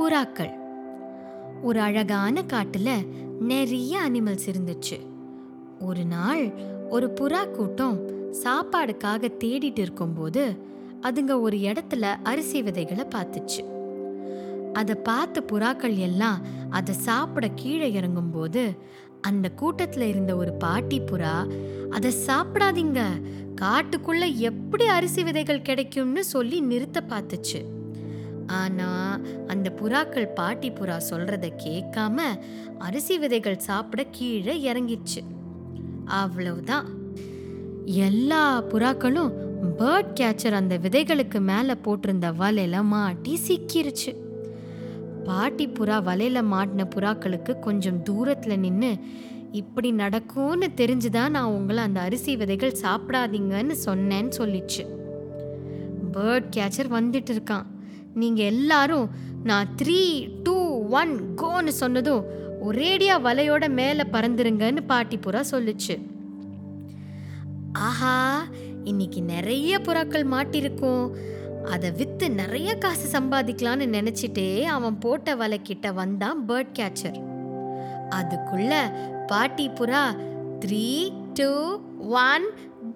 புறாக்கள். ஒரு அழகான காட்டுல நிறைய அனிமல்ஸ் இருந்துச்சு. ஒரு நாள் ஒரு புறா கூட்டம் சாப்பாடுக்காக தேடிட்டு இருக்கும்போது அதுங்க ஒரு இடத்துல அரிசி விதைகளை பார்த்துச்சு. அதை பார்த்த புறாக்கள் எல்லாம் அதை சாப்பிட கீழே இறங்கும்போது அந்த கூட்டத்தில் இருந்த ஒரு பாட்டி புறா அதை சாப்பிடாதீங்க. காட்டுக்குள்ள எப்படி அரிசி விதைகள் கிடைக்கும்னு சொல்லி நிறுத்த பார்த்துச்சு. ஆனா அந்த புறாக்கள் பாட்டி புறா சொல்றத கேட்காம அரிசி விதைகள் சாப்பிட கீழே இறங்கிச்சு அவ்வளவுதான். எல்லா புறாக்களும் பேர்ட் கேச்சர் அந்த விதைகளுக்கு மேல போட்டிருந்த வலையில மாட்டி சிக்கிருச்சு. பாட்டி புறா வலையில மாட்டின புறாக்களுக்கு கொஞ்சம் தூரத்துல நின்று இப்படி நடக்கும்னு தெரிஞ்சுதான் நான் உங்களை அந்த அரிசி விதைகள் சாப்பிடாதீங்கன்னு சொன்னேன்னு சொல்லிச்சு. பேர்ட் கேச்சர் வந்துட்டு இருக்கான். நீங்கள் எல்லாரும் நான் த்ரீ டூ ஒன் கோன்னு சொன்னதும் ஒரேடியா வலையோட மேலே பறந்துருங்கன்னு பாட்டி புறா சொல்லுச்சு. ஆஹா இன்னைக்கு நிறைய புறாக்கள் மாட்டிருக்கும். அதை விற்று நிறைய காசு சம்பாதிக்கலான்னு நினச்சிட்டே அவன் போட்ட வலை வந்தான் பேர்ட் கேச்சர் அதுக்குள்ள பாட்டி புறா த்ரீ டூ ஒன்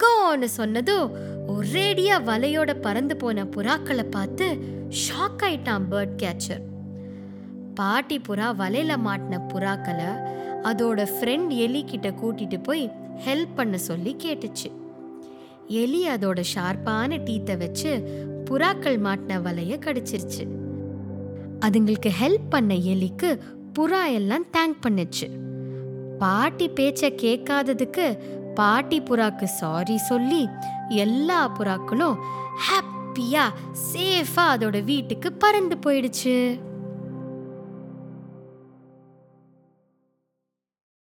கோன்னு சொன்னதும் ஒரேடியா வலையோட பறந்து போன புறாக்களை பார்த்து ஷாக் ஆயிட்டான் பேர்ட் கேச்சர் பாட்டி புறா வலையில மாட்டின புறாக்களை அதோட ஃப்ரெண்ட் எலி கிட்ட கூட்டிட்டு போய் ஹெல்ப் பண்ண சொல்லி கேட்டுச்சு. எலி அதோட ஷார்ப்பான டீத்தை வச்சு புறாக்கள் மாட்டின வலைய கடிச்சிருச்சு. அதுங்களுக்கு ஹெல்ப் பண்ண எலிக்கு புறா எல்லாம் தேங்க் பண்ணுச்சு. பாட்டி பேச்சை கேட்காததுக்கு பாட்டி புறாக்கு சாரி சொல்லி எல்லா புறாக்களும் ஹாப்பியா சேஃபா அதோட வீட்டுக்கு பறந்து போயிடுச்சு.